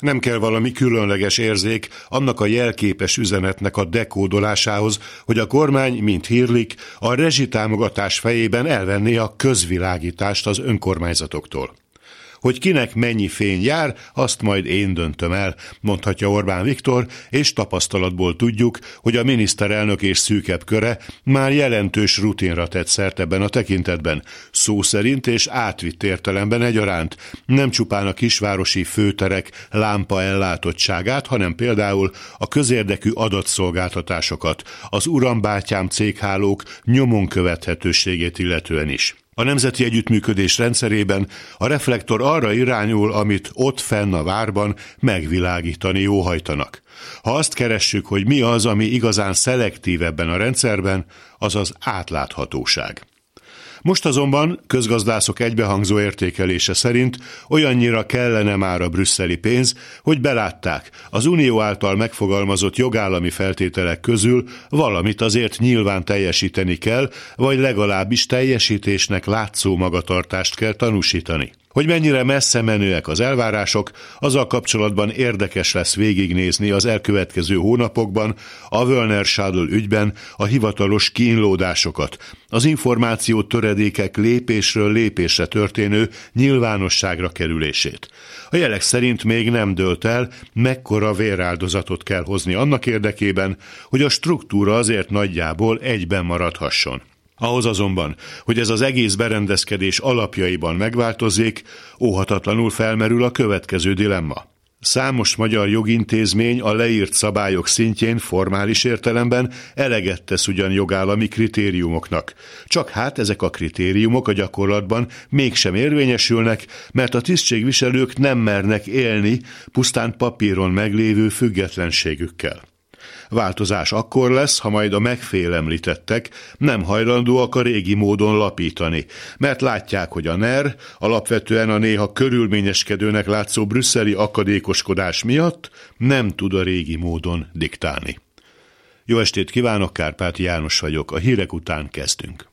Nem kell valami különleges érzék annak a jelképes üzenetnek a dekódolásához, hogy a kormány, mint hírlik, a rezsitámogatás fejében elvenné a közvilágítást az önkormányzatoktól. Hogy kinek mennyi fény jár, azt majd én döntöm el, mondhatja Orbán Viktor, és tapasztalatból tudjuk, hogy a miniszterelnök és szűkebb köre már jelentős rutinra tett szert ebben a tekintetben, szó szerint és átvitt értelemben egyaránt, nem csupán a kisvárosi főterek lámpa ellátottságát, hanem például a közérdekű adatszolgáltatásokat, az urambátyám céghálók nyomon követhetőségét illetően is. A nemzeti együttműködés rendszerében a reflektor arra irányul, amit ott fenn a várban megvilágítani óhajtanak. Ha azt keressük, hogy mi az, ami igazán szelektív ebben a rendszerben, az az átláthatóság. Most azonban közgazdászok egybehangzó értékelése szerint olyannyira kellene már a brüsszeli pénz, hogy belátták, az unió által megfogalmazott jogállami feltételek közül valamit azért nyilván teljesíteni kell, vagy legalábbis teljesítésnek látszó magatartást kell tanúsítani. Hogy mennyire messze menőek az elvárások, azzal kapcsolatban érdekes lesz végignézni az elkövetkező hónapokban a Wölner Schadl ügyben a hivatalos kínlódásokat, az információ töredékek lépésről lépésre történő nyilvánosságra kerülését. A jelek szerint még nem dőlt el, mekkora véráldozatot kell hozni annak érdekében, hogy a struktúra azért nagyjából egyben maradhasson. Ahhoz azonban, hogy ez az egész berendezkedés alapjaiban megváltozik, óhatatlanul felmerül a következő dilemma. Számos magyar jogintézmény a leírt szabályok szintjén formális értelemben eleget tesz ugyan jogállami kritériumoknak. Csak hát ezek a kritériumok a gyakorlatban mégsem érvényesülnek, mert a tisztségviselők nem mernek élni pusztán papíron meglévő függetlenségükkel. Változás akkor lesz, ha majd a megfélemlítettek nem hajlandóak a régi módon lapítani, mert látják, hogy a NER alapvetően a néha körülményeskedőnek látszó brüsszeli akadékoskodás miatt nem tud a régi módon diktálni. Jó estét kívánok, Kárpát János vagyok, a hírek után kezdünk.